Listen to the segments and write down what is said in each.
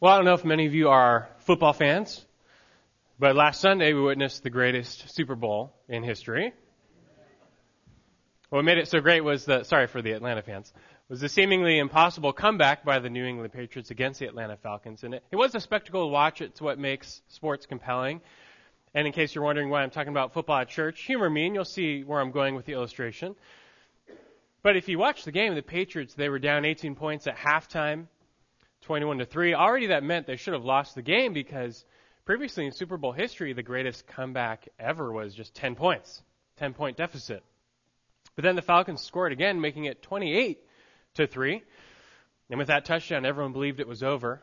Well, I don't know if many of you are football fans, but last Sunday we witnessed the greatest Super Bowl in history. What made it so great was the, sorry for the Atlanta fans, was the seemingly impossible comeback by the New England Patriots against the Atlanta Falcons. And it, it was a spectacle to watch. It's what makes sports compelling. And in case you're wondering why I'm talking about football at church, humor me and you'll see where I'm going with the illustration. But if you watch the game, the Patriots, they were down 18 points at halftime. 21 to 3. Already that meant they should have lost the game because previously in Super Bowl history, the greatest comeback ever was just 10 points, 10 point deficit. But then the Falcons scored again, making it 28 to 3. And with that touchdown, everyone believed it was over.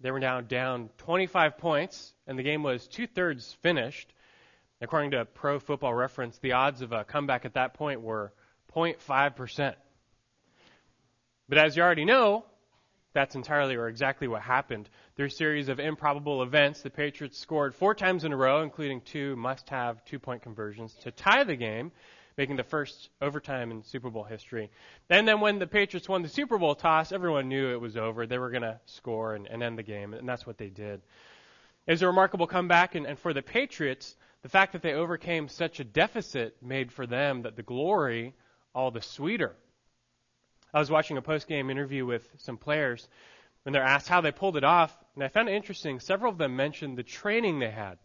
They were now down 25 points, and the game was two thirds finished. According to Pro Football Reference, the odds of a comeback at that point were 0.5%. But as you already know, that's entirely or exactly what happened. Through a series of improbable events, the Patriots scored four times in a row, including two must have two point conversions to tie the game, making the first overtime in Super Bowl history. And then when the Patriots won the Super Bowl toss, everyone knew it was over. They were going to score and, and, end the game, and that's what they did. It was a remarkable comeback, and, and for the Patriots, the fact that they overcame such a deficit made for them that the glory all the sweeter. I was watching a post game interview with some players when they're asked how they pulled it off, and I found it interesting. Several of them mentioned the training they had.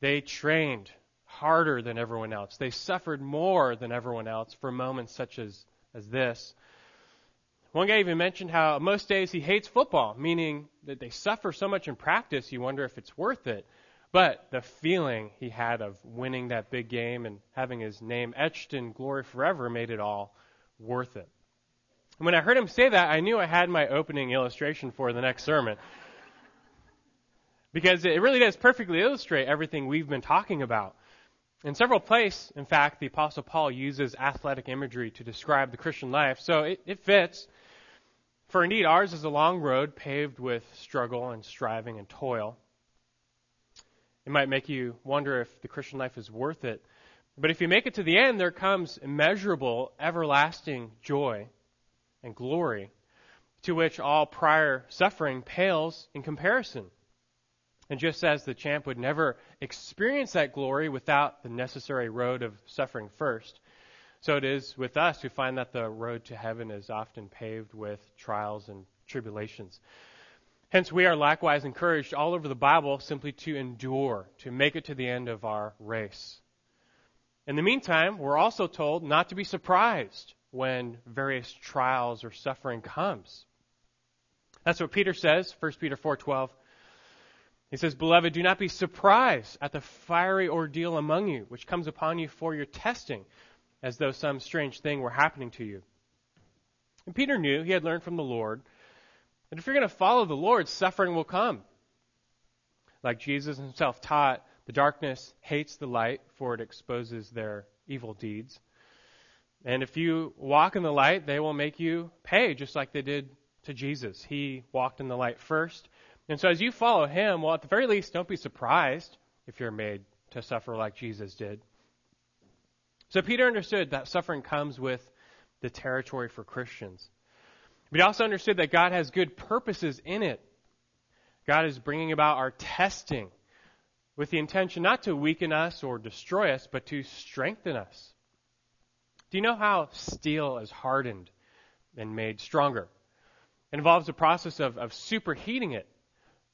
They trained harder than everyone else. They suffered more than everyone else for moments such as, as this. One guy even mentioned how most days he hates football, meaning that they suffer so much in practice, you wonder if it's worth it. But the feeling he had of winning that big game and having his name etched in glory forever made it all worth it. When I heard him say that, I knew I had my opening illustration for the next sermon. because it really does perfectly illustrate everything we've been talking about. In several places, in fact, the Apostle Paul uses athletic imagery to describe the Christian life, so it, it fits. For indeed, ours is a long road paved with struggle and striving and toil. It might make you wonder if the Christian life is worth it. But if you make it to the end, there comes immeasurable, everlasting joy and glory to which all prior suffering pales in comparison. And just as the champ would never experience that glory without the necessary road of suffering first, so it is with us who find that the road to heaven is often paved with trials and tribulations. Hence, we are likewise encouraged all over the Bible simply to endure, to make it to the end of our race. In the meantime, we're also told not to be surprised when various trials or suffering comes. That's what Peter says, 1 Peter 4:12. He says, "Beloved, do not be surprised at the fiery ordeal among you, which comes upon you for your testing, as though some strange thing were happening to you." And Peter knew he had learned from the Lord that if you're going to follow the Lord, suffering will come. Like Jesus himself taught, the darkness hates the light, for it exposes their evil deeds. And if you walk in the light, they will make you pay, just like they did to Jesus. He walked in the light first. And so as you follow him, well, at the very least, don't be surprised if you're made to suffer like Jesus did. So Peter understood that suffering comes with the territory for Christians. But he also understood that God has good purposes in it. God is bringing about our testing with the intention not to weaken us or destroy us, but to strengthen us. Do you know how steel is hardened and made stronger? It involves a process of, of superheating it.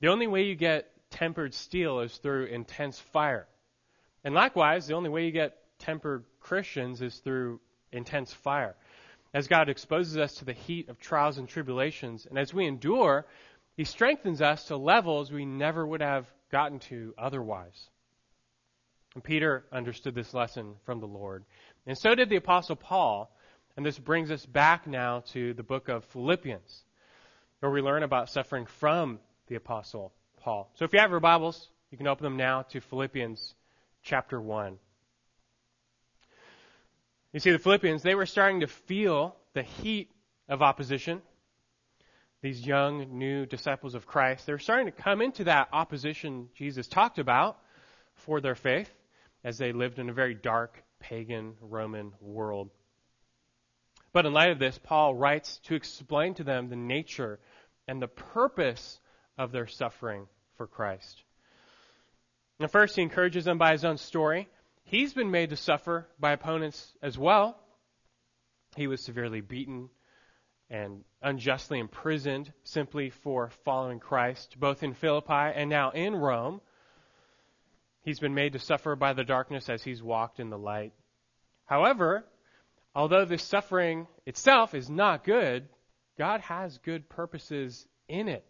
The only way you get tempered steel is through intense fire. And likewise, the only way you get tempered Christians is through intense fire. As God exposes us to the heat of trials and tribulations, and as we endure, He strengthens us to levels we never would have gotten to otherwise. And Peter understood this lesson from the Lord. And so did the Apostle Paul. And this brings us back now to the book of Philippians, where we learn about suffering from the Apostle Paul. So if you have your Bibles, you can open them now to Philippians chapter 1. You see, the Philippians, they were starting to feel the heat of opposition. These young, new disciples of Christ, they were starting to come into that opposition Jesus talked about for their faith as they lived in a very dark pagan Roman world. But in light of this, Paul writes to explain to them the nature and the purpose of their suffering for Christ. And first, he encourages them by his own story. He's been made to suffer by opponents as well. He was severely beaten and unjustly imprisoned simply for following Christ, both in Philippi and now in Rome. He's been made to suffer by the darkness as he's walked in the light. However, although this suffering itself is not good, God has good purposes in it.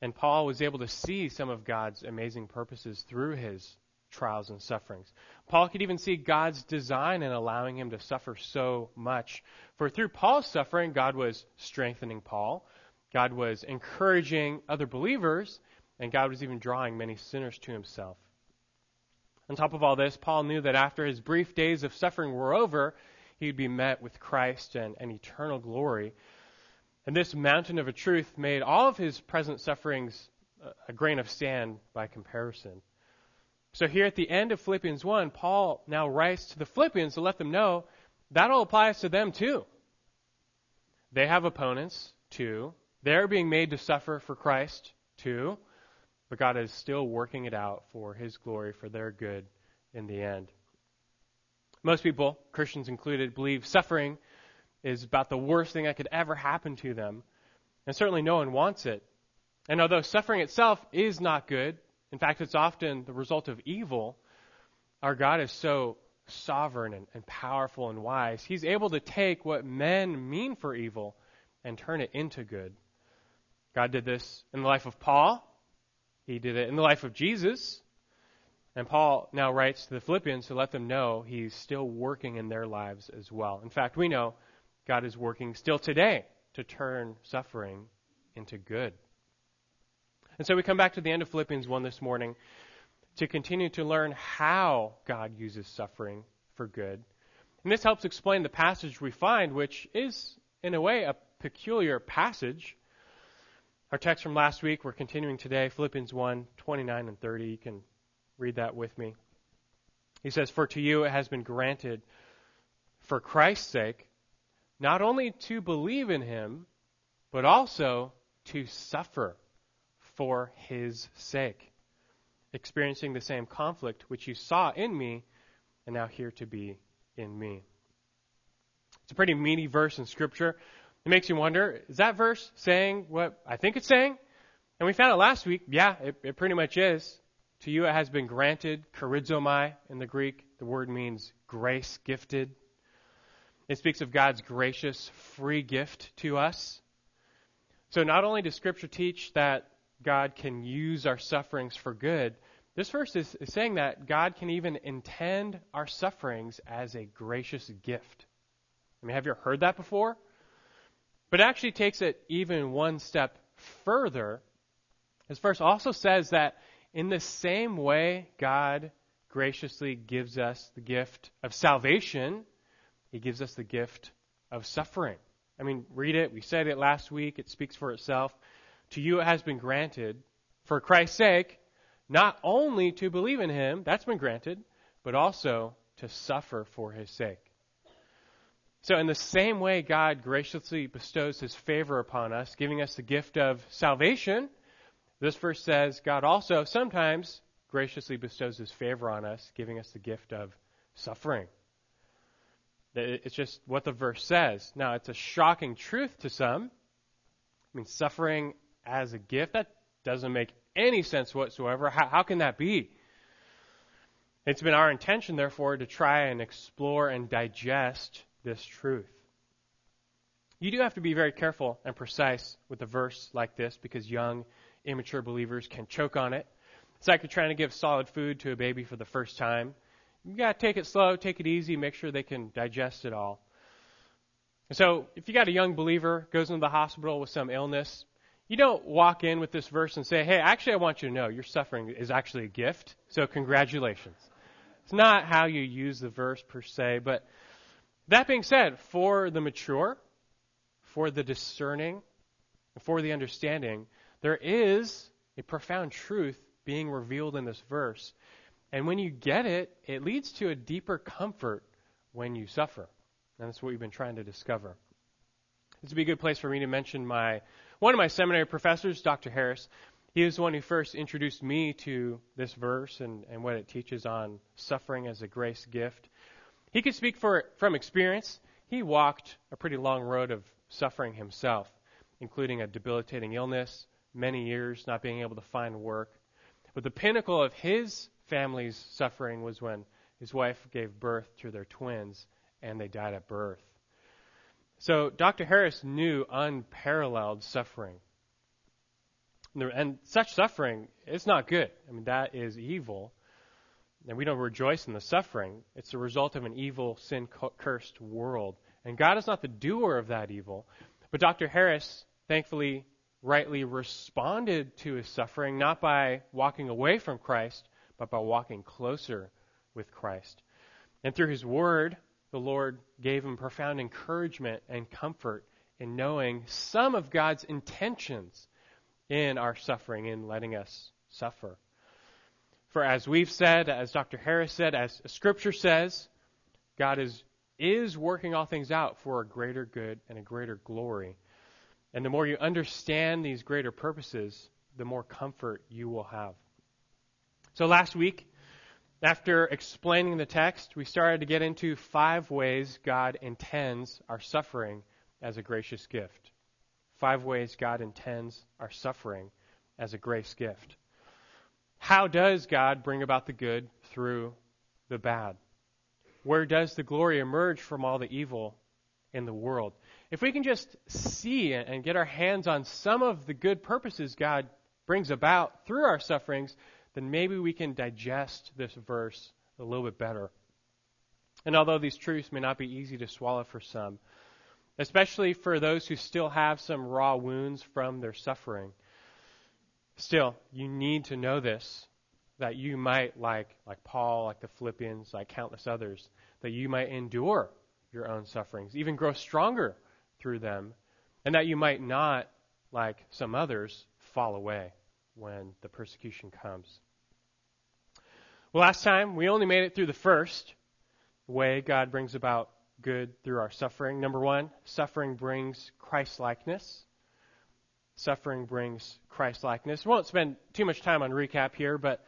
And Paul was able to see some of God's amazing purposes through his trials and sufferings. Paul could even see God's design in allowing him to suffer so much. For through Paul's suffering, God was strengthening Paul, God was encouraging other believers, and God was even drawing many sinners to himself. On top of all this, Paul knew that after his brief days of suffering were over, he would be met with Christ and, and eternal glory. And this mountain of a truth made all of his present sufferings a grain of sand by comparison. So here at the end of Philippians 1, Paul now writes to the Philippians to let them know that all applies to them too. They have opponents too. They're being made to suffer for Christ too. But God is still working it out for His glory, for their good in the end. Most people, Christians included, believe suffering is about the worst thing that could ever happen to them. And certainly no one wants it. And although suffering itself is not good, in fact, it's often the result of evil. Our God is so sovereign and, and, powerful and wise. He's able to take what men mean for evil and turn it into good. God did this in the life of Paul. He did it in the life of Jesus. And Paul now writes to the Philippians to let them know he's still working in their lives as well. In fact, we know God is working still today to turn suffering into good. And so we come back to the end of Philippians 1 this morning to continue to learn how God uses suffering for good. And this helps explain the passage we find, which is, in a way, a peculiar passage. Our text from last week, we're continuing today, Philippians 1 29 and 30. You can read that with me. He says, For to you it has been granted, for Christ's sake, not only to believe in him, but also to suffer for his sake, experiencing the same conflict which you saw in me and now hear to be in me. It's a pretty meaty verse in Scripture. It makes you wonder, is that verse saying what I think it's saying? And we found it last week. Yeah, it, it pretty much is. To you it has been granted, charizomai in the Greek. The word means grace gifted. It speaks of God's gracious, free gift to us. So not only does Scripture teach that God can use our sufferings for good. This verse is, is saying that God can even intend our sufferings as a gracious gift. I mean, have you heard that before? But it actually takes it even one step further. This verse also says that in the same way God graciously gives us the gift of salvation, He gives us the gift of suffering. I mean, read it. We said it last week. It speaks for itself. To you it has been granted, for Christ's sake, not only to believe in him, that's been granted, but also to suffer for his sake. So, in the same way God graciously bestows his favor upon us, giving us the gift of salvation, this verse says God also sometimes graciously bestows his favor on us, giving us the gift of suffering. It's just what the verse says. Now, it's a shocking truth to some. I mean, suffering as a gift? That doesn't make any sense whatsoever. How, how can that be? It's been our intention, therefore, to try and explore and digest this truth. You do have to be very careful and precise with a verse like this because young, immature believers can choke on it. It's like you're trying to give solid food to a baby for the first time. You got to take it slow, take it easy, make sure they can digest it all. so, if you got a young believer goes into the hospital with some illness, you don't walk in with this verse and say, hey, actually, I want you to know your suffering is actually a gift, so congratulations. It's not how you use the verse per se, but that being said, for the mature, for the discerning, for the understanding, there is a profound truth being revealed in this verse. And when you get it, it leads to a deeper comfort when you suffer. And that's what we've been trying to discover. This would be a good place for me to mention my One of my seminary professors, Dr. Harris, he was the one who first introduced me to this verse and, and what it teaches on suffering as a grace gift. He could speak for, from experience. He walked a pretty long road of suffering himself, including a debilitating illness, many years not being able to find work. But the pinnacle of his family's suffering was when his wife gave birth to their twins and they died at birth. So Dr. Harris knew unparalleled suffering. And such suffering is not good. I mean, that is evil. And we don't rejoice in the suffering. It's a result of an evil, sin cursed world. And God is not the doer of that evil. But Dr. Harris, thankfully, rightly responded to his suffering, not by walking away from Christ, but by walking closer with Christ. And through his word, the Lord gave him profound encouragement and comfort in knowing some of God's intentions in our suffering, in letting us suffer. For as we've said, as Dr. Harris said, as Scripture says, God is, is working all things out for a greater good and a greater glory. And the more you understand these greater purposes, the more comfort you will have. So last week, after explaining the text, we started to get into five ways God intends our suffering as a gracious gift. Five ways God intends our suffering as a grace gift. How does God bring about the good through the bad? Where does the glory emerge from all the evil in the world? If we can just see and get our hands on some of the good purposes God brings about through our sufferings, then maybe we can digest this verse a little bit better. And although these truths may not be easy to swallow for some, especially for those who still have some raw wounds from their suffering, still, you need to know this that you might, like, like Paul, like the Philippians, like countless others, that you might endure your own sufferings, even grow stronger through them, and that you might not, like some others, fall away when the persecution comes. Well, last time we only made it through the first way God brings about good through our suffering. Number one, suffering brings Christ likeness. Suffering brings Christ likeness. Won't spend too much time on recap here, but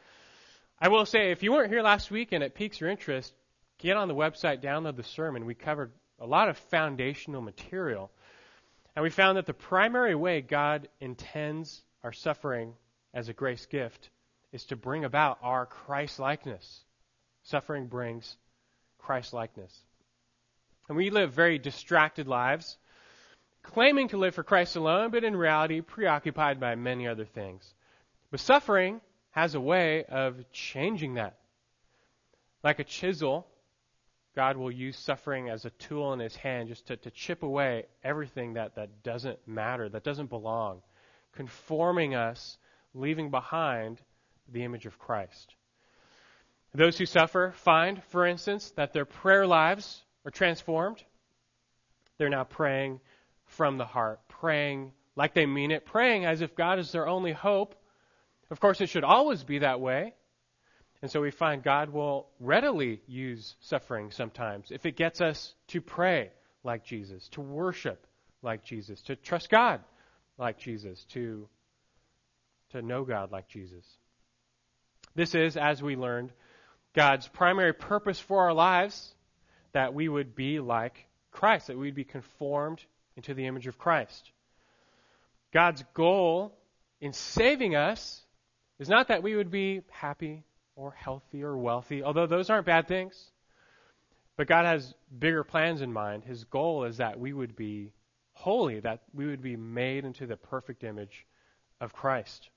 I will say if you weren't here last week and it piques your interest, get on the website, download the sermon. We covered a lot of foundational material. And we found that the primary way God intends our suffering as a grace gift is to bring about our Christ likeness. Suffering brings Christ likeness. And we live very distracted lives, claiming to live for Christ alone, but in reality preoccupied by many other things. But suffering has a way of changing that. Like a chisel, God will use suffering as a tool in his hand just to, to chip away everything that, that doesn't matter, that doesn't belong, conforming us leaving behind the image of Christ. Those who suffer find, for instance, that their prayer lives are transformed. They're now praying from the heart, praying like they mean it, praying as if God is their only hope. Of course, it should always be that way. And so we find God will readily use suffering sometimes if it gets us to pray like Jesus, to worship like Jesus, to trust God like Jesus, to to know God like Jesus. This is, as we learned, God's primary purpose for our lives that we would be like Christ, that we'd be conformed into the image of Christ. God's goal in saving us is not that we would be happy or healthy or wealthy, although those aren't bad things. But God has bigger plans in mind. His goal is that we would be holy, that we would be made into the perfect image of Christ.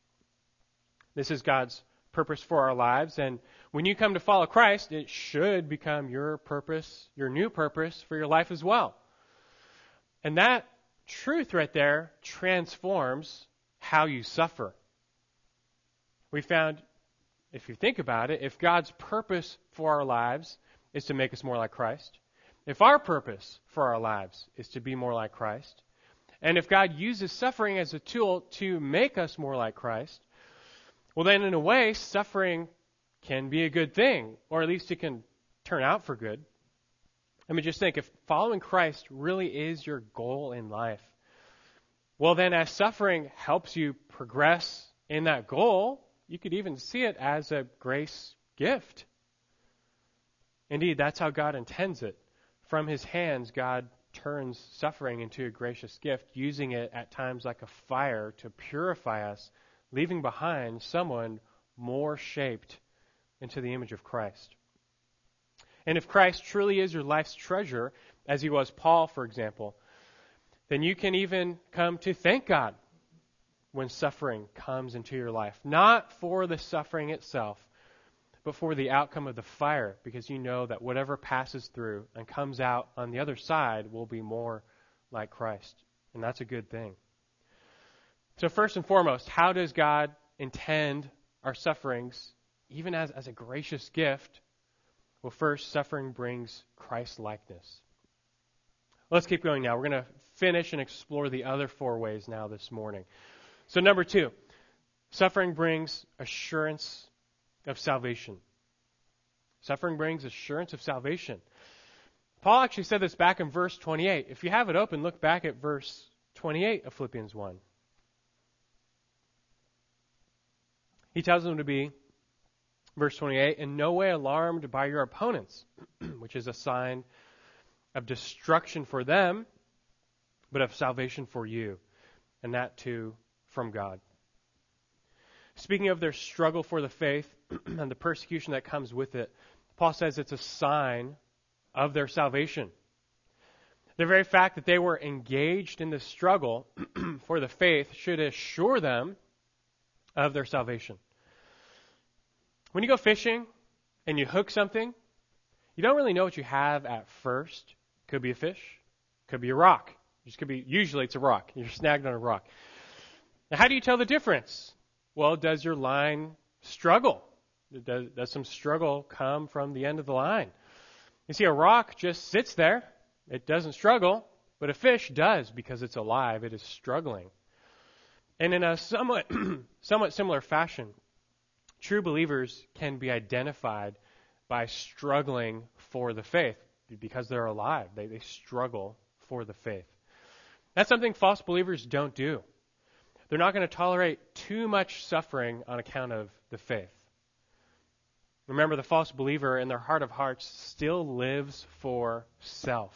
This is God's purpose for our lives. And when you come to follow Christ, it should become your purpose, your new purpose for your life as well. And that truth right there transforms how you suffer. We found, if you think about it, if God's purpose for our lives is to make us more like Christ, if our purpose for our lives is to be more like Christ, and if God uses suffering as a tool to make us more like Christ, well, then, in a way, suffering can be a good thing, or at least it can turn out for good. I mean, just think if following Christ really is your goal in life, Well, then, as suffering helps you progress in that goal, you could even see it as a grace gift. Indeed, that's how God intends it. From his hands, God turns suffering into a gracious gift, using it at times like a fire to purify us, leaving behind someone more shaped into the image of Christ. And if Christ truly is your life's treasure, as he was Paul, for example, then you can even come to thank God when suffering comes into your life. Not for the suffering itself, but for the outcome of the fire, because you know that whatever passes through and comes out on the other side will be more like Christ. And that's a good thing. So, first and foremost, how does God intend our sufferings, even as, as a gracious gift? Well, first, suffering brings Christ likeness. Let's keep going now. We're going to finish and explore the other four ways now this morning. So, number two, suffering brings assurance of salvation. Suffering brings assurance of salvation. Paul actually said this back in verse 28. If you have it open, look back at verse 28 of Philippians 1. He tells them to be, verse 28, in no way alarmed by your opponents, which is a sign of destruction for them, but of salvation for you, and that too from God. Speaking of their struggle for the faith and the persecution that comes with it, Paul says it's a sign of their salvation. The very fact that they were engaged in this struggle for the faith should assure them of their salvation. When you go fishing and you hook something, you don't really know what you have at first. Could be a fish, could be a rock. Just could be usually it's a rock. You're snagged on a rock. Now, how do you tell the difference? Well, does your line struggle? Does, does some struggle come from the end of the line? You see, a rock just sits there. It doesn't struggle, but a fish does because it's alive. It is struggling. And in a somewhat, somewhat similar fashion, true believers can be identified by struggling for the faith because they're alive. They, they struggle for the faith. That's something false believers don't do. They're not going to tolerate too much suffering on account of the faith. Remember, the false believer in their heart of hearts still lives for self.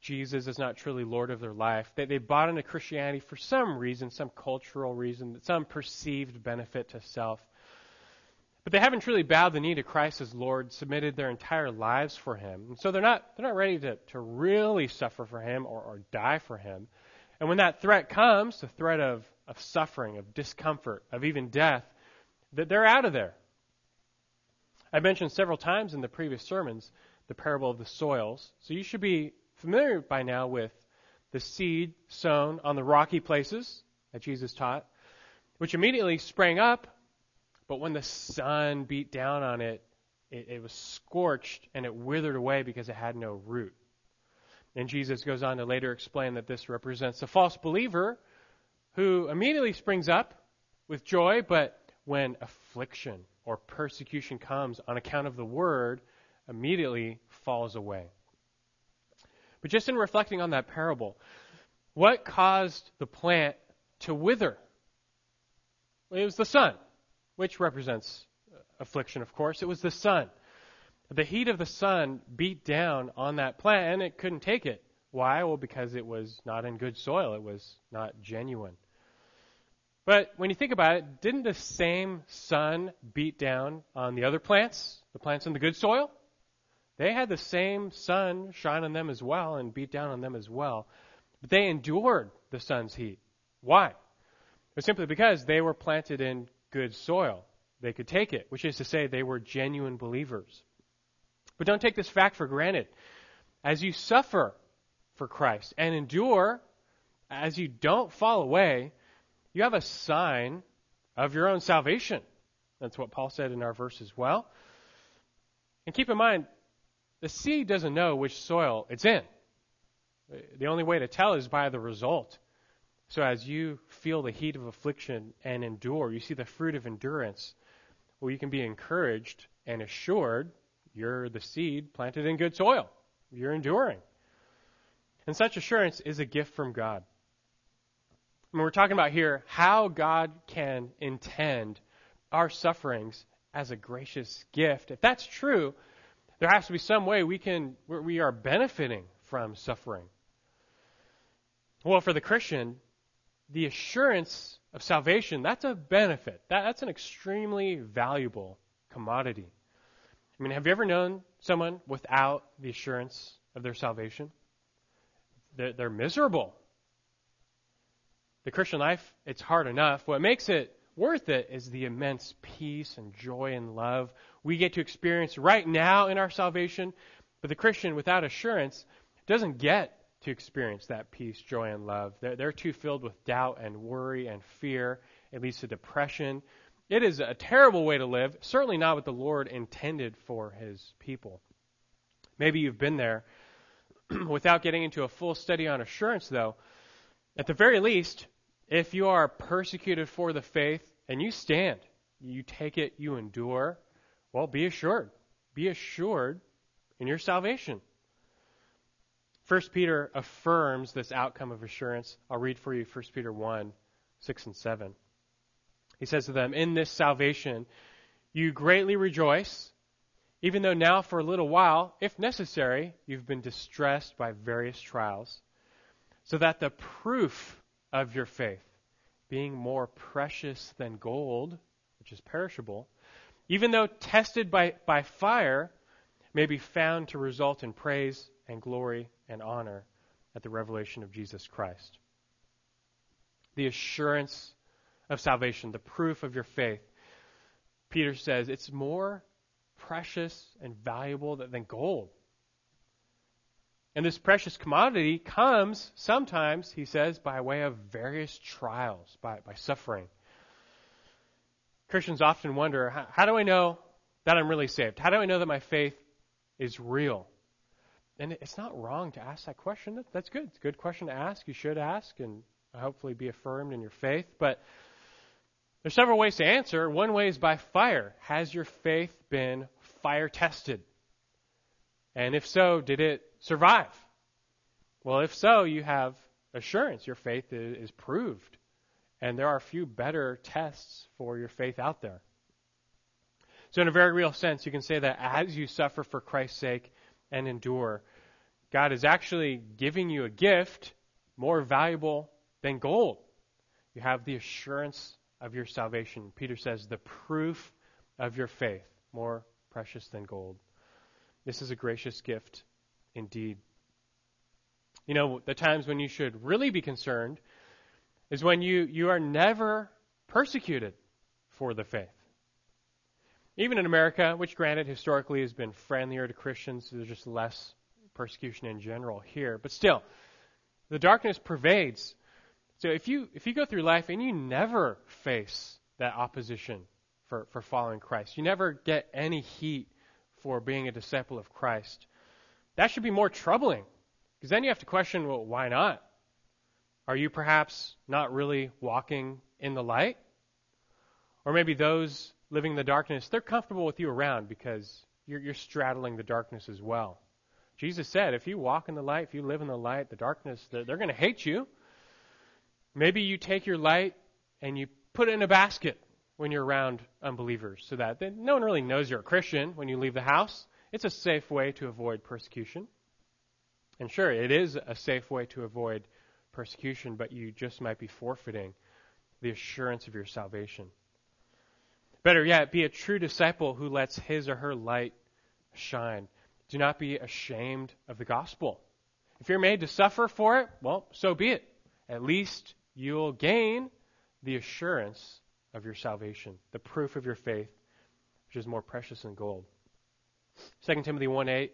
Jesus is not truly Lord of their life. They, they bought into Christianity for some reason, some cultural reason, some perceived benefit to self. But they haven't truly bowed the knee to Christ as Lord, submitted their entire lives for Him. And so they're not, they're not ready to, to really suffer for Him or, or die for Him. And when that threat comes, the threat of, of suffering, of discomfort, of even death, that they're out of there. I mentioned several times in the previous sermons the parable of the soils. So you should be familiar by now with the seed sown on the rocky places that Jesus taught, which immediately sprang up but when the sun beat down on it, it, it was scorched and it withered away because it had no root. And Jesus goes on to later explain that this represents the false believer who immediately springs up with joy, but when affliction or persecution comes on account of the word, immediately falls away. But just in reflecting on that parable, what caused the plant to wither? It was the sun which represents uh, affliction, of course. It was the sun. The heat of the sun beat down on that plant and it couldn't take it. Why? Well, because it was not in good soil. It was not genuine. But when you think about it, didn't the same sun beat down on the other plants, the plants in the good soil? They had the same sun shine on them as well and beat down on them as well. But they endured the sun's heat. Why? Simply because they were planted in good soil. They could take it, which is to say, they were genuine believers. But don't take this fact for granted. As you suffer for Christ and endure, as you don't fall away, you have a sign of your own salvation. That's what Paul said in our verse as well. And keep in mind, the seed doesn't know which soil it's in. The only way to tell is by the result. So as you feel the heat of affliction and endure, you see the fruit of endurance, well, you can be encouraged and assured you're the seed planted in good soil. You're enduring. And such assurance is a gift from God. And we're talking about here how God can intend our sufferings as a gracious gift. If that's true, there has to be some way we can we are benefiting from suffering. Well, for the Christian, the assurance of salvation, that's a benefit. That, that's an extremely valuable commodity. I mean, have you ever known someone without the assurance of their salvation? They're, they're miserable. The Christian life, it's hard enough. What makes it worth it is the immense peace and joy and love we get to experience right now in our salvation. But the Christian without assurance doesn't get to experience that peace, joy, and love. They're, they're too filled with doubt and worry and fear. It leads to depression. It is a terrible way to live, certainly not what the Lord intended for his people. Maybe you've been there. Without getting into a full study on assurance, though, at the very least, if you are persecuted for the faith and you stand, you take it, you endure, well, be assured. Be assured in your salvation. First Peter affirms this outcome of assurance. I'll read for you 1 Peter 1, 6 and 7. He says to them, In this salvation you greatly rejoice, even though now for a little while, if necessary, you've been distressed by various trials, so that the proof of your faith, being more precious than gold, which is perishable, even though tested by, by fire, may be found to result in praise and glory and honor at the revelation of Jesus Christ. The assurance of salvation, the proof of your faith. Peter says it's more precious and valuable than gold. And this precious commodity comes sometimes, he says, by way of various trials, by, by suffering. Christians often wonder how, how do I know that I'm really saved? How do I know that my faith is real? And it's not wrong to ask that question. That's good. It's a good question to ask. You should ask and hopefully be affirmed in your faith. But there's several ways to answer. One way is by fire. Has your faith been fire tested? And if so, did it survive? Well, if so, you have assurance. Your faith is proved. And there are a few better tests for your faith out there. So, in a very real sense, you can say that as you suffer for Christ's sake, and endure. God is actually giving you a gift more valuable than gold. You have the assurance of your salvation. Peter says, the proof of your faith, more precious than gold. This is a gracious gift indeed. You know, the times when you should really be concerned is when you, you are never persecuted for the faith. Even in America, which granted historically has been friendlier to Christians, there's just less persecution in general here. But still, the darkness pervades. So if you if you go through life and you never face that opposition for, for following Christ, you never get any heat for being a disciple of Christ, that should be more troubling. Because then you have to question, well, why not? Are you perhaps not really walking in the light? Or maybe those living in the darkness, they're comfortable with you around because you're, you're straddling the darkness as well. Jesus said, if you walk in the light, if you live in the light, the darkness, they're, they're going to hate you. Maybe you take your light and you put it in a basket when you're around unbelievers so that no one really knows you're a Christian when you leave the house. It's a safe way to avoid persecution. And sure, it is a safe way to avoid persecution, but you just might be forfeiting the assurance of your salvation. Better yet, be a true disciple who lets his or her light shine. Do not be ashamed of the gospel. If you're made to suffer for it, well, so be it. At least you'll gain the assurance of your salvation, the proof of your faith, which is more precious than gold. 2 Timothy 1 8,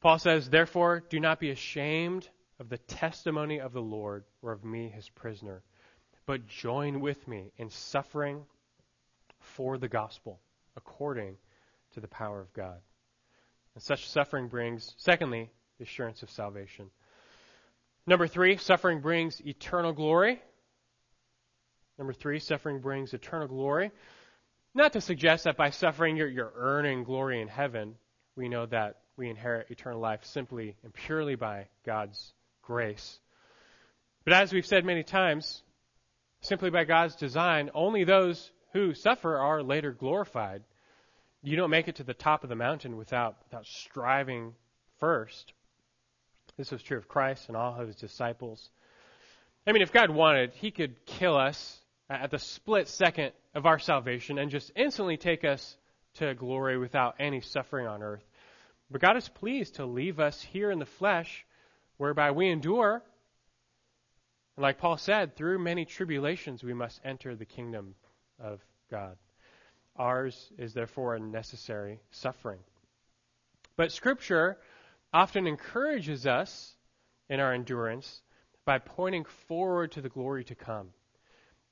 Paul says, Therefore, do not be ashamed of the testimony of the Lord or of me, his prisoner, but join with me in suffering for the gospel according to the power of God. And such suffering brings, secondly, the assurance of salvation. Number three, suffering brings eternal glory. Number three, suffering brings eternal glory. Not to suggest that by suffering you're, you're earning glory in heaven. We know that we inherit eternal life simply and purely by God's grace. But as we've said many times, simply by God's design, only those who suffer are later glorified. You don't make it to the top of the mountain without, without striving first. This was true of Christ and all of his disciples. I mean, if God wanted, he could kill us at the split second of our salvation and just instantly take us to glory without any suffering on earth. But God is pleased to leave us here in the flesh, whereby we endure. And like Paul said, through many tribulations we must enter the kingdom of God. Ours is therefore a necessary suffering. But Scripture often encourages us in our endurance by pointing forward to the glory to come.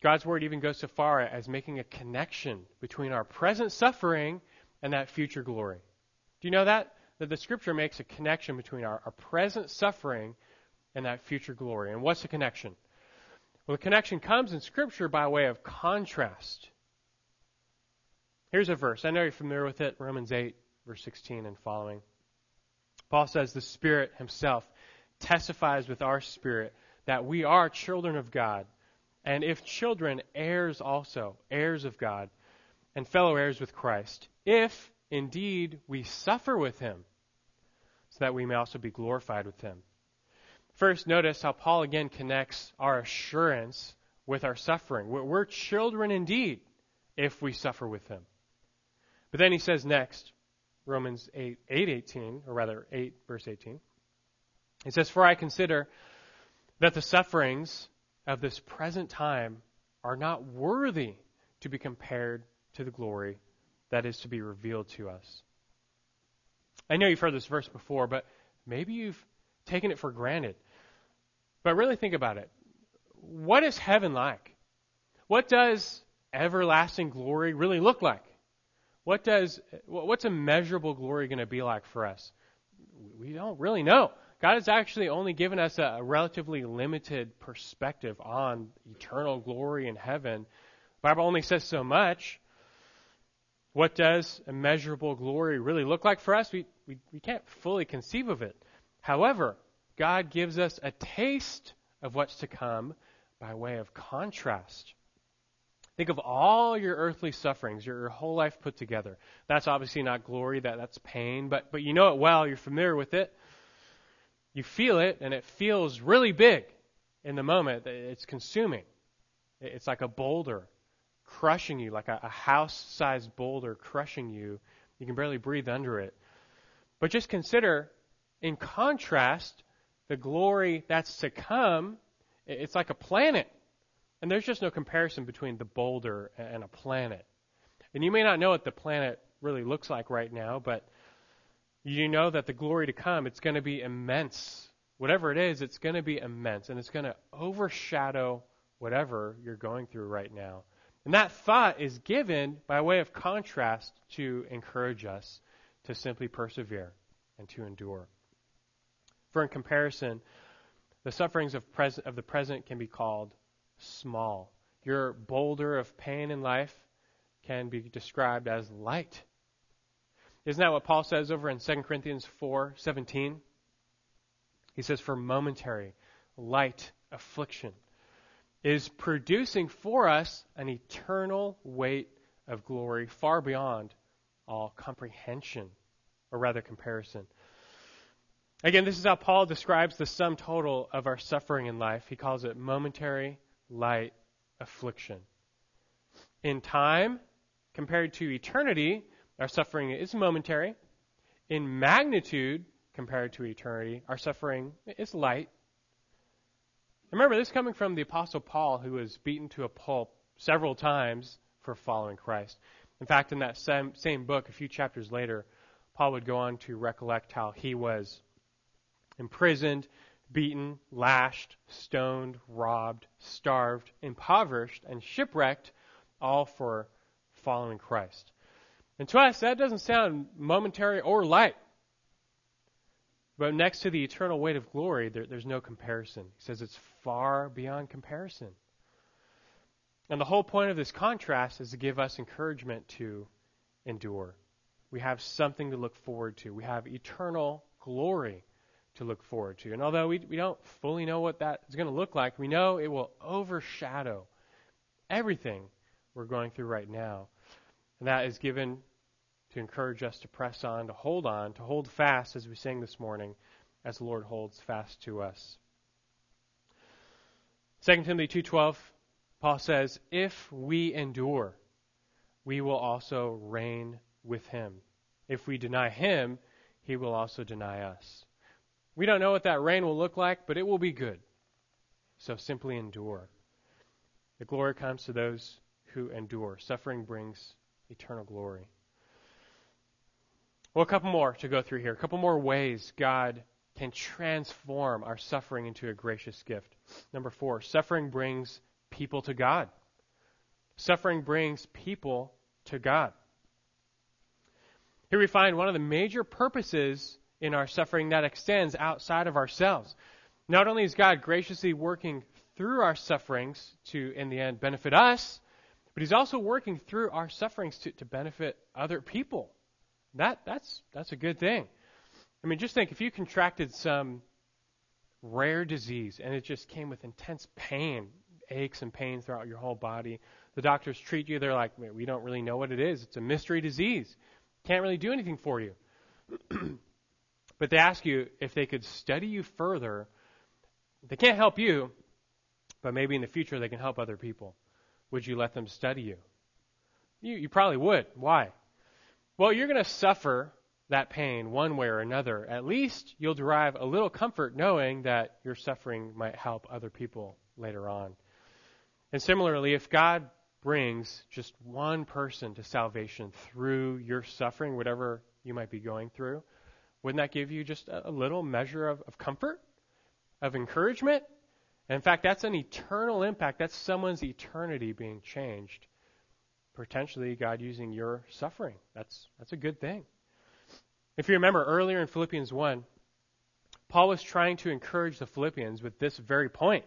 God's word even goes so far as making a connection between our present suffering and that future glory. Do you know that? That the scripture makes a connection between our, our present suffering and that future glory. And what's the connection? Well, the connection comes in scripture by way of contrast. Here's a verse. I know you're familiar with it, Romans 8, verse 16 and following. Paul says, The Spirit Himself testifies with our spirit that we are children of God. And if children, heirs also, heirs of God, and fellow heirs with Christ, if indeed we suffer with him, so that we may also be glorified with him. First, notice how Paul again connects our assurance with our suffering. We're children indeed if we suffer with him. But then he says next, Romans 8, 8 18, or rather 8 verse 18. He says, For I consider that the sufferings of this present time are not worthy to be compared to the glory that is to be revealed to us. I know you've heard this verse before, but maybe you've taken it for granted. But really think about it. What is heaven like? What does everlasting glory really look like? What does what's immeasurable glory going to be like for us? We don't really know. God has actually only given us a, relatively limited perspective on eternal glory in heaven. The Bible only says so much. What does immeasurable glory really look like for us? We, we, we can't fully conceive of it. However, God gives us a taste of what's to come by way of contrast. Think of all your earthly sufferings, your, your, whole life put together. That's obviously not glory, that, that's pain, but, but you know it well, you're familiar with it. You feel it, and it feels really big in the moment. It's consuming. It's like a boulder crushing you, like a, a house sized boulder crushing you. You can barely breathe under it. But just consider, in contrast, the glory that's to come. It's like a planet. And there's just no comparison between the boulder and a planet. And you may not know what the planet really looks like right now, but you know that the glory to come, it's going to be immense. Whatever it is, it's going to be immense, and it's going to overshadow whatever you're going through right now. And that thought is given by way of contrast to encourage us to simply persevere and to endure. For in comparison, the sufferings of, pres- of the present can be called small. Your boulder of pain in life can be described as light isn't that what Paul says over in 2 Corinthians 4:17? He says for momentary light affliction is producing for us an eternal weight of glory far beyond all comprehension or rather comparison. Again, this is how Paul describes the sum total of our suffering in life. He calls it momentary light affliction. In time, compared to eternity, our suffering is momentary. In magnitude, compared to eternity, our suffering is light. Remember, this is coming from the Apostle Paul, who was beaten to a pulp several times for following Christ. In fact, in that same, same book, a few chapters later, Paul would go on to recollect how he was imprisoned, beaten, lashed, stoned, robbed, starved, impoverished, and shipwrecked, all for following Christ. And to us, that doesn't sound momentary or light. But next to the eternal weight of glory, there, there's no comparison. He says it's far beyond comparison. And the whole point of this contrast is to give us encouragement to endure. We have something to look forward to. We have eternal glory to look forward to. And although we, we don't fully know what that is going to look like, we know it will overshadow everything we're going through right now. And that is given to encourage us to press on, to hold on, to hold fast, as we sang this morning, as the Lord holds fast to us. 2 Timothy 2:12 Paul says, "If we endure, we will also reign with him. If we deny him, he will also deny us." We don't know what that rain will look like, but it will be good. So simply endure. The glory comes to those who endure. Suffering brings eternal glory. Well, a couple more to go through here. A couple more ways God can transform our suffering into a gracious gift. Number four, suffering brings people to God. Suffering brings people to God. Here we find one of the major purposes in our suffering that extends outside of ourselves. Not only is God graciously working through our sufferings to, in the end, benefit us, but He's also working through our sufferings to, to benefit other people. That, that's, that's a good thing. I mean, just think if you contracted some rare disease and it just came with intense pain, aches and pains throughout your whole body, the doctors treat you, they're like, we don't really know what it is. It's a mystery disease. Can't really do anything for you. but they ask you if they could study you further. They can't help you, but maybe in the future they can help other people. Would you let them study you? You, you probably would. Why? Well, you're going to suffer that pain one way or another, at least you'll derive a little comfort knowing that your suffering might help other people later on. And similarly, if God brings just one person to salvation through your suffering, whatever you might be going through, wouldn't that give you just a little measure of, of comfort, of encouragement? In fact, that's an eternal impact. That's someone's eternity being changed. Potentially, God using your suffering. That's, that's a good thing. If you remember earlier in Philippians 1, Paul was trying to encourage the Philippians with this very point.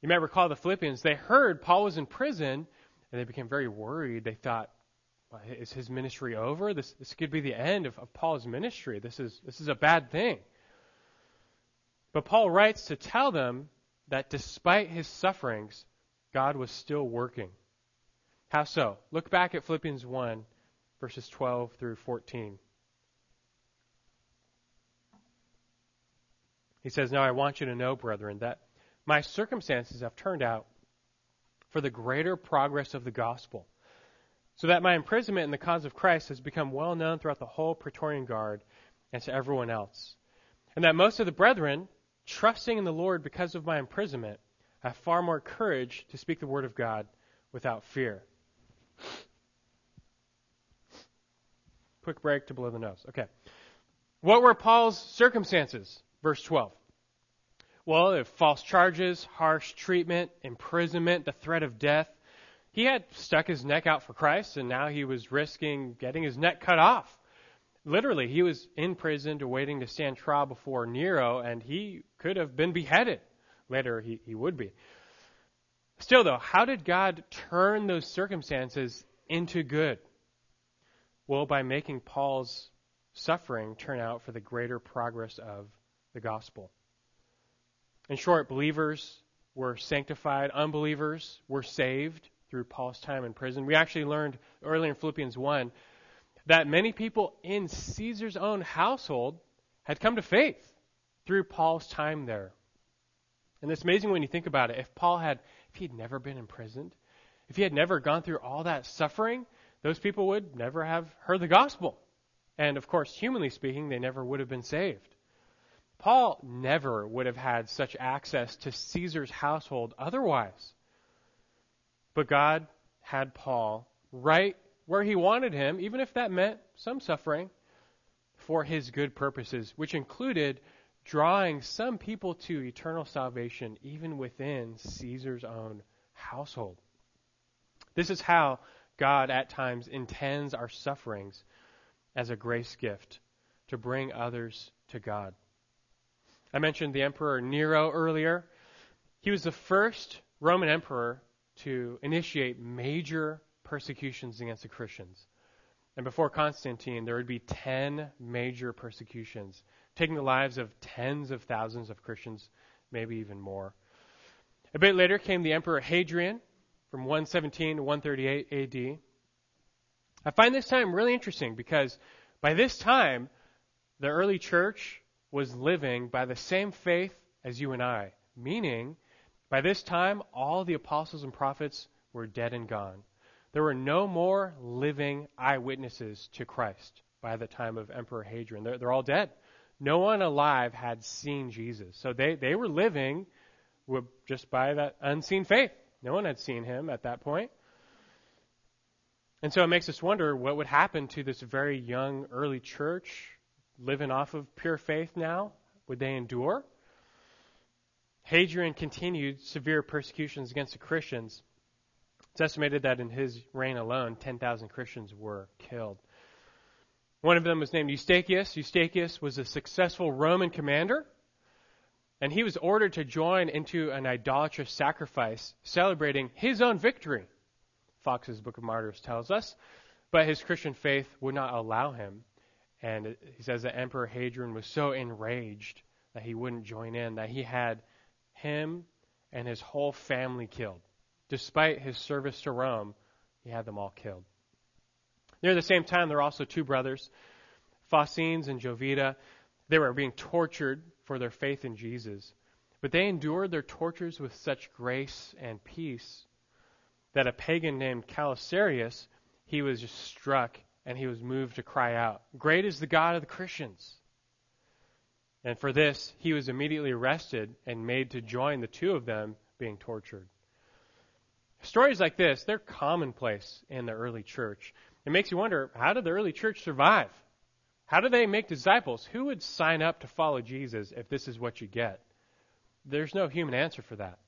You might recall the Philippians, they heard Paul was in prison and they became very worried. They thought, Uh, is his ministry over? This, this could be the end of, of Paul's ministry. This is, this is a bad thing. But Paul writes to tell them that despite his sufferings, God was still working. How so? Look back at Philippians 1, verses 12 through 14. He says, Now I want you to know, brethren, that my circumstances have turned out for the greater progress of the gospel, so that my imprisonment in the cause of Christ has become well known throughout the whole Praetorian Guard and to everyone else. And that most of the brethren, trusting in the Lord because of my imprisonment, have far more courage to speak the word of God without fear. Quick break to blow the nose. Okay. What were Paul's circumstances? Verse 12. Well, false charges, harsh treatment, imprisonment, the threat of death. He had stuck his neck out for Christ, and now he was risking getting his neck cut off. Literally, he was in prison waiting to stand trial before Nero, and he could have been beheaded. Later, he, he would be. Still, though, how did God turn those circumstances into good? Well, by making Paul's suffering turn out for the greater progress of the gospel. In short, believers were sanctified, unbelievers were saved through Paul's time in prison. We actually learned earlier in Philippians 1 that many people in Caesar's own household had come to faith through Paul's time there. And it's amazing when you think about it. If Paul had, if he had never been imprisoned, if he had never gone through all that suffering, those people would never have heard the gospel. And of course, humanly speaking, they never would have been saved. Paul never would have had such access to Caesar's household otherwise. But God had Paul right where he wanted him, even if that meant some suffering, for his good purposes, which included drawing some people to eternal salvation even within Caesar's own household. This is how God at times intends our sufferings as a grace gift to bring others to God. I mentioned the Emperor Nero earlier. He was the first Roman emperor to initiate major persecutions against the Christians. And before Constantine, there would be 10 major persecutions, taking the lives of tens of thousands of Christians, maybe even more. A bit later came the Emperor Hadrian, from 117 to 138 AD. I find this time really interesting because by this time, the early church was living by the same faith as you and I, meaning by this time, all the apostles and prophets were dead and gone. There were no more living eyewitnesses to Christ by the time of Emperor Hadrian. They're, they're all dead. No one alive had seen Jesus. So they, they were living with, just by that unseen faith. No one had seen him at that point. And so it makes us wonder what would happen to this very young early church living off of pure faith now. Would they endure? Hadrian continued severe persecutions against the Christians. It's estimated that in his reign alone, 10,000 Christians were killed. One of them was named Eustachius. Eustachius was a successful Roman commander, and he was ordered to join into an idolatrous sacrifice celebrating his own victory. Foxe's Book of Martyrs tells us. But his Christian faith would not allow him. And he says that Emperor Hadrian was so enraged that he wouldn't join in, that he had him and his whole family killed. Despite his service to Rome, he had them all killed. Near the same time, there were also two brothers, Faustines and Jovita. They were being tortured for their faith in Jesus. But they endured their tortures with such grace and peace that a pagan named Calicarius, he was just struck and he was moved to cry out, Great is the God of the Christians. And for this, he was immediately arrested and made to join the two of them being tortured. Stories like this, they're commonplace in the early church. It makes you wonder, how did the early church survive? How do they make disciples? Who would sign up to follow Jesus if this is what you get? There's no human answer for that.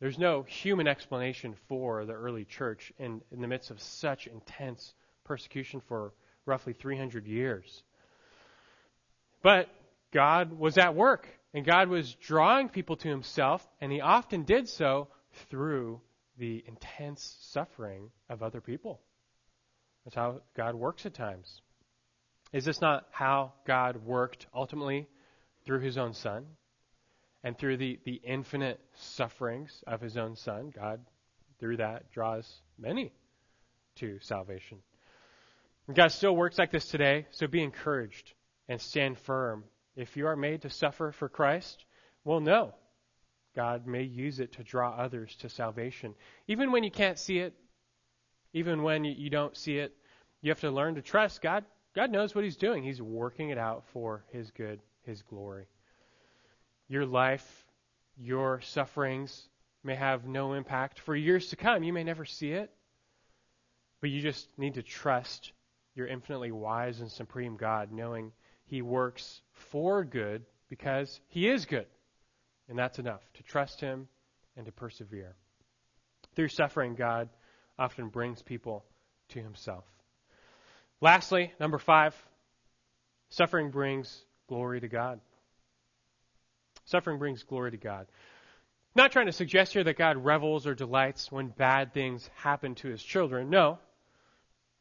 There's no human explanation for the early church in, in the midst of such intense persecution for roughly 300 years. But God was at work, and God was drawing people to himself, and he often did so through the intense suffering of other people. That's how God works at times. Is this not how God worked ultimately through his own son? And through the, the infinite sufferings of his own son, God, through that, draws many to salvation. And God still works like this today, so be encouraged and stand firm. If you are made to suffer for Christ, well, know. God may use it to draw others to salvation. Even when you can't see it, even when you don't see it, you have to learn to trust God. God knows what He's doing. He's working it out for His good, His glory your life, your sufferings may have no impact for years to come. You may never see it, but you just need to trust your infinitely wise and supreme God, knowing He works for good because He is good. And that's enough to trust Him and to persevere. Through suffering, God often brings people to Himself. Lastly, number five, suffering brings glory to God. Suffering brings glory to God. Not trying to suggest here that God revels or delights when bad things happen to his children. No.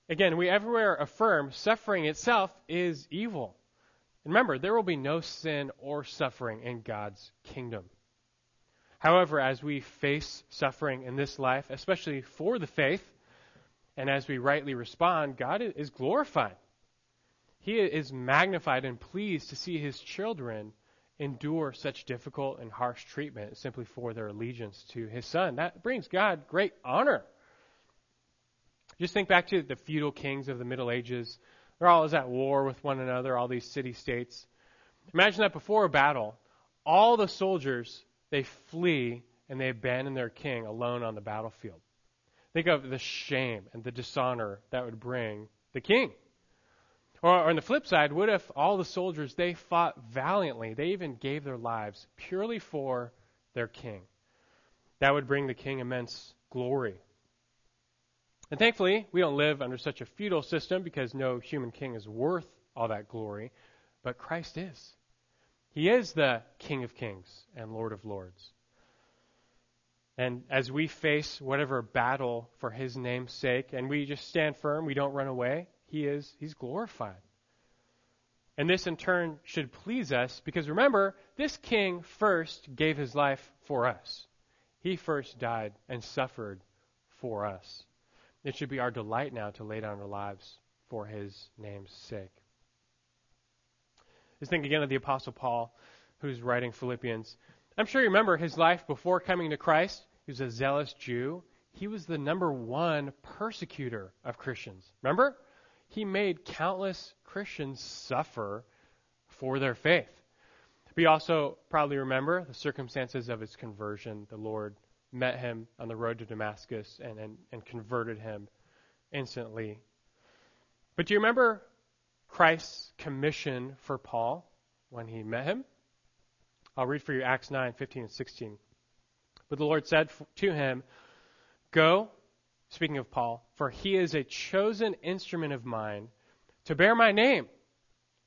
Again, we everywhere affirm suffering itself is evil. Remember, there will be no sin or suffering in God's kingdom. However, as we face suffering in this life, especially for the faith, and as we rightly respond, God is glorified. He is magnified and pleased to see his children endure such difficult and harsh treatment simply for their allegiance to his son. That brings God great honor. Just think back to the feudal kings of the Middle Ages. They're always at war with one another, all these city states. Imagine that before a battle, all the soldiers, they flee and they abandon their king alone on the battlefield. Think of the shame and the dishonor that would bring the king. Or on the flip side, what if all the soldiers they fought valiantly? They even gave their lives purely for their king. That would bring the king immense glory. And thankfully, we don't live under such a feudal system because no human king is worth all that glory, but Christ is. He is the King of Kings and Lord of Lords. And as we face whatever battle for his name's sake, and we just stand firm, we don't run away, he is he's glorified. And this in turn should please us because remember, this king first gave his life for us. He first died and suffered for us. It should be our delight now to lay down our lives for his name's sake. Just think again of the Apostle Paul, who's writing Philippians. I'm sure you remember his life before coming to Christ. He was a zealous Jew. He was the number one persecutor of Christians. Remember? He made countless Christians suffer for their faith. We also probably remember the circumstances of his conversion. The Lord met him on the road to Damascus and, and, and converted him instantly. But do you remember Christ's commission for Paul when he met him? I'll read for you Acts 9, 15 and 16. But the Lord said to him, Go, speaking of Paul, for he is a chosen instrument of mine to bear my name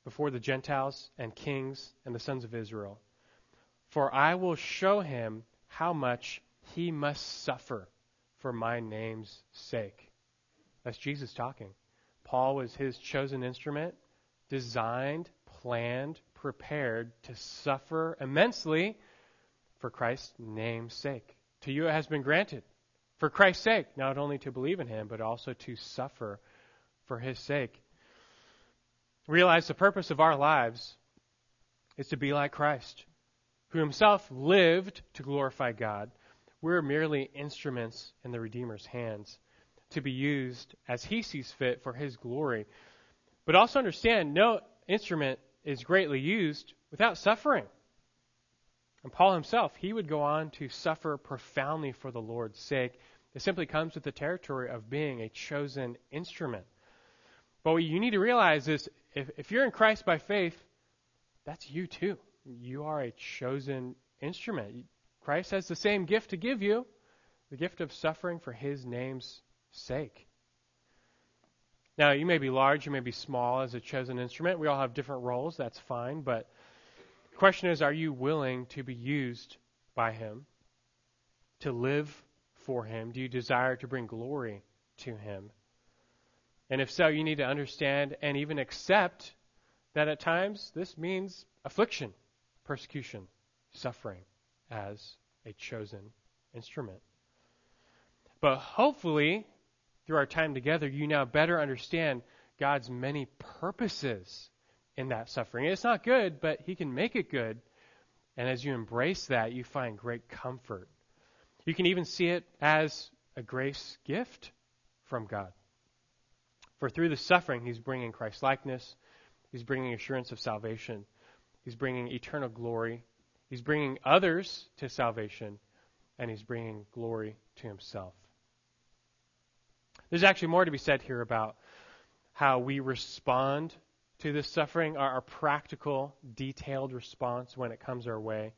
before the Gentiles and kings and the sons of Israel. For I will show him how much he must suffer for my name's sake. That's Jesus talking. Paul was his chosen instrument, designed, planned, prepared to suffer immensely for Christ's name's sake. To you it has been granted, for Christ's sake, not only to believe in him, but also to suffer for his sake. Realize the purpose of our lives is to be like Christ, who himself lived to glorify God. We're merely instruments in the Redeemer's hands to be used as he sees fit for his glory. But also understand no instrument is greatly used without suffering. And Paul himself, he would go on to suffer profoundly for the Lord's sake. It simply comes with the territory of being a chosen instrument. But what you need to realize is if, if you're in Christ by faith, that's you too. You are a chosen instrument. Christ has the same gift to give you the gift of suffering for his name's sake. Now, you may be large, you may be small as a chosen instrument. We all have different roles, that's fine. But the question is are you willing to be used by him, to live for him? Do you desire to bring glory to him? And if so, you need to understand and even accept that at times this means affliction, persecution, suffering as a chosen instrument. But hopefully, through our time together, you now better understand God's many purposes in that suffering. It's not good, but He can make it good. And as you embrace that, you find great comfort. You can even see it as a grace gift from God. For through the suffering, he's bringing Christ likeness, he's bringing assurance of salvation, he's bringing eternal glory, he's bringing others to salvation, and he's bringing glory to himself. There's actually more to be said here about how we respond to this suffering, our, our practical, detailed response when it comes our way.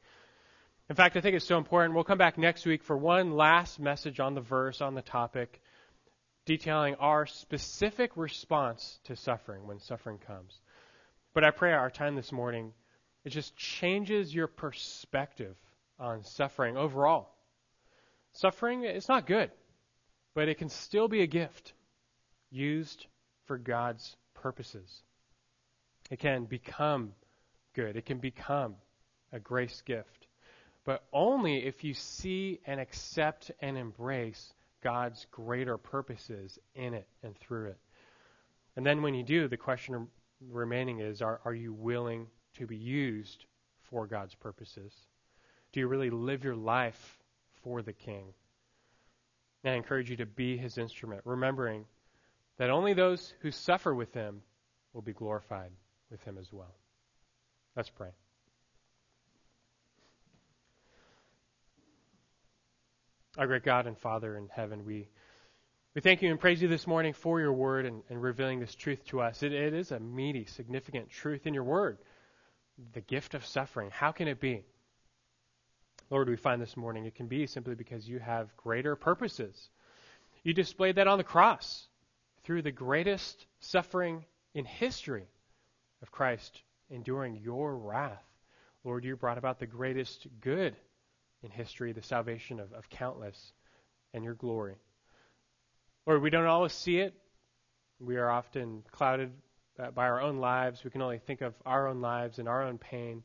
In fact, I think it's so important. We'll come back next week for one last message on the verse, on the topic detailing our specific response to suffering when suffering comes. But I pray our time this morning, it just changes your perspective on suffering overall. Suffering is not good, but it can still be a gift used for God's purposes. It can become good. It can become a grace gift. But only if you see and accept and embrace God's greater purposes in it and through it. And then when you do, the question remaining is are, are you willing to be used for God's purposes? Do you really live your life for the King? And I encourage you to be his instrument, remembering that only those who suffer with him will be glorified with him as well. Let's pray. Our great God and Father in heaven, we, we thank you and praise you this morning for your word and, and revealing this truth to us. It, it is a meaty, significant truth in your word. The gift of suffering. How can it be? Lord, we find this morning it can be simply because you have greater purposes. You displayed that on the cross through the greatest suffering in history of Christ enduring your wrath. Lord, you brought about the greatest good in history, the salvation of, of countless, and your glory. Lord, we don't always see it. We are often clouded by our own lives. We can only think of our own lives and our own pain.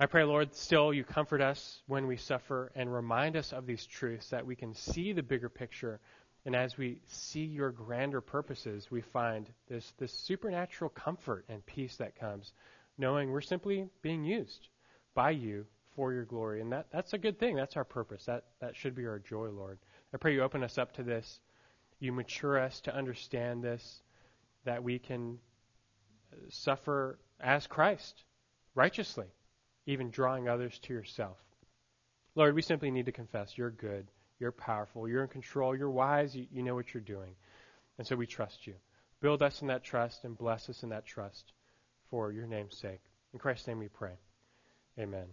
I pray, Lord, still you comfort us when we suffer and remind us of these truths that we can see the bigger picture. And as we see your grander purposes, we find this, this supernatural comfort and peace that comes, knowing we're simply being used by you for your glory. And that, that's a good thing. That's our purpose. That, that should be our joy, Lord. I pray you open us up to this. You mature us to understand this, that we can uh, suffer as Christ righteously even drawing others to yourself. Lord, we simply need to confess you're good, you're powerful, you're in control, you're wise, you, you know what you're doing. And so we trust you. Build us in that trust and bless us in that trust for your name's sake. In Christ's name we pray. Amen.